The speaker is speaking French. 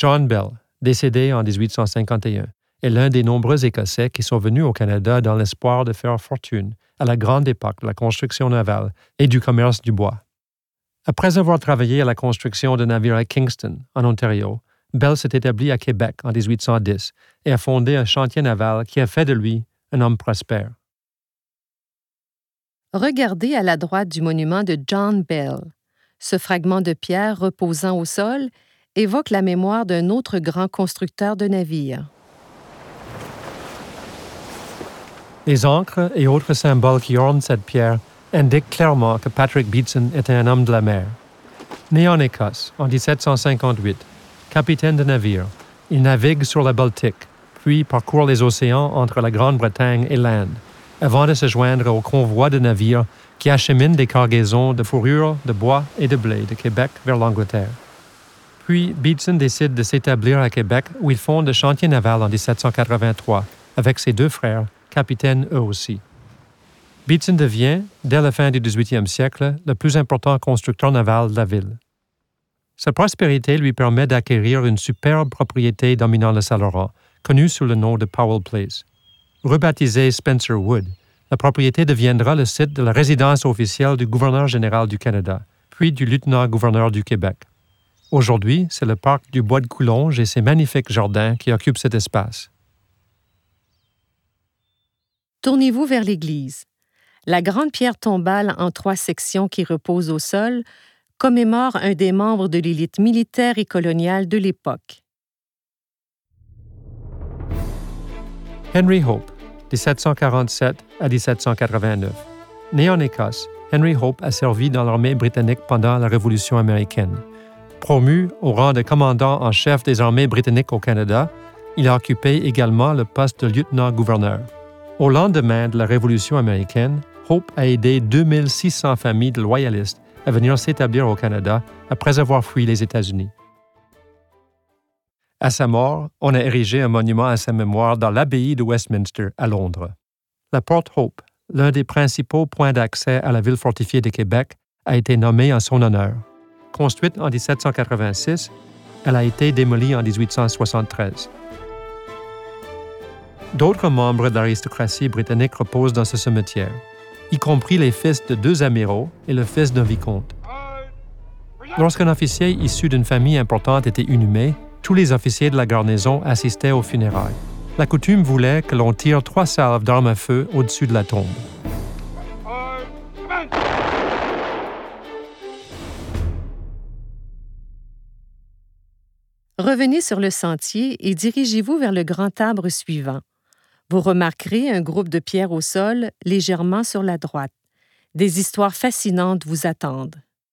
John Bell, décédé en 1851, est l'un des nombreux Écossais qui sont venus au Canada dans l'espoir de faire fortune à la grande époque de la construction navale et du commerce du bois. Après avoir travaillé à la construction de navires à Kingston, en Ontario, Bell s'est établi à Québec en 1810 et a fondé un chantier naval qui a fait de lui un homme prospère. Regardez à la droite du monument de John Bell. Ce fragment de pierre reposant au sol évoque la mémoire d'un autre grand constructeur de navires. Les encres et autres symboles qui ornent cette pierre indiquent clairement que Patrick Beatson était un homme de la mer. Né en Écosse en 1758, capitaine de navire, il navigue sur la Baltique, puis parcourt les océans entre la Grande-Bretagne et l'Inde, avant de se joindre au convoi de navires qui acheminent des cargaisons de fourrure, de bois et de blé de Québec vers l'Angleterre. Puis Beatson décide de s'établir à Québec où il fonde le chantier naval en 1783 avec ses deux frères, capitaines eux aussi. Beatson devient, dès la fin du 18e siècle, le plus important constructeur naval de la ville. Sa prospérité lui permet d'acquérir une superbe propriété dominant le Saint-Laurent, connue sous le nom de Powell Place. Rebaptisée Spencer Wood, la propriété deviendra le site de la résidence officielle du gouverneur général du Canada, puis du lieutenant-gouverneur du Québec. Aujourd'hui, c'est le parc du Bois de Coulonge et ses magnifiques jardins qui occupent cet espace. Tournez-vous vers l'église. La grande pierre tombale en trois sections qui repose au sol commémore un des membres de l'élite militaire et coloniale de l'époque. Henry Hope, 1747 à 1789. Né en Écosse, Henry Hope a servi dans l'armée britannique pendant la Révolution américaine. Promu au rang de commandant en chef des armées britanniques au Canada, il a occupé également le poste de lieutenant-gouverneur. Au lendemain de la Révolution américaine, Hope a aidé 2600 familles de loyalistes à venir s'établir au Canada après avoir fui les États-Unis. À sa mort, on a érigé un monument à sa mémoire dans l'abbaye de Westminster à Londres. La Porte Hope, l'un des principaux points d'accès à la ville fortifiée de Québec, a été nommée en son honneur. Construite en 1786, elle a été démolie en 1873. D'autres membres de l'aristocratie britannique reposent dans ce cimetière, y compris les fils de deux amiraux et le fils d'un vicomte. Lorsqu'un officier issu d'une famille importante était inhumé, tous les officiers de la garnison assistaient aux funérailles. La coutume voulait que l'on tire trois salves d'armes à feu au-dessus de la tombe. Revenez sur le sentier et dirigez-vous vers le grand arbre suivant. Vous remarquerez un groupe de pierres au sol légèrement sur la droite. Des histoires fascinantes vous attendent.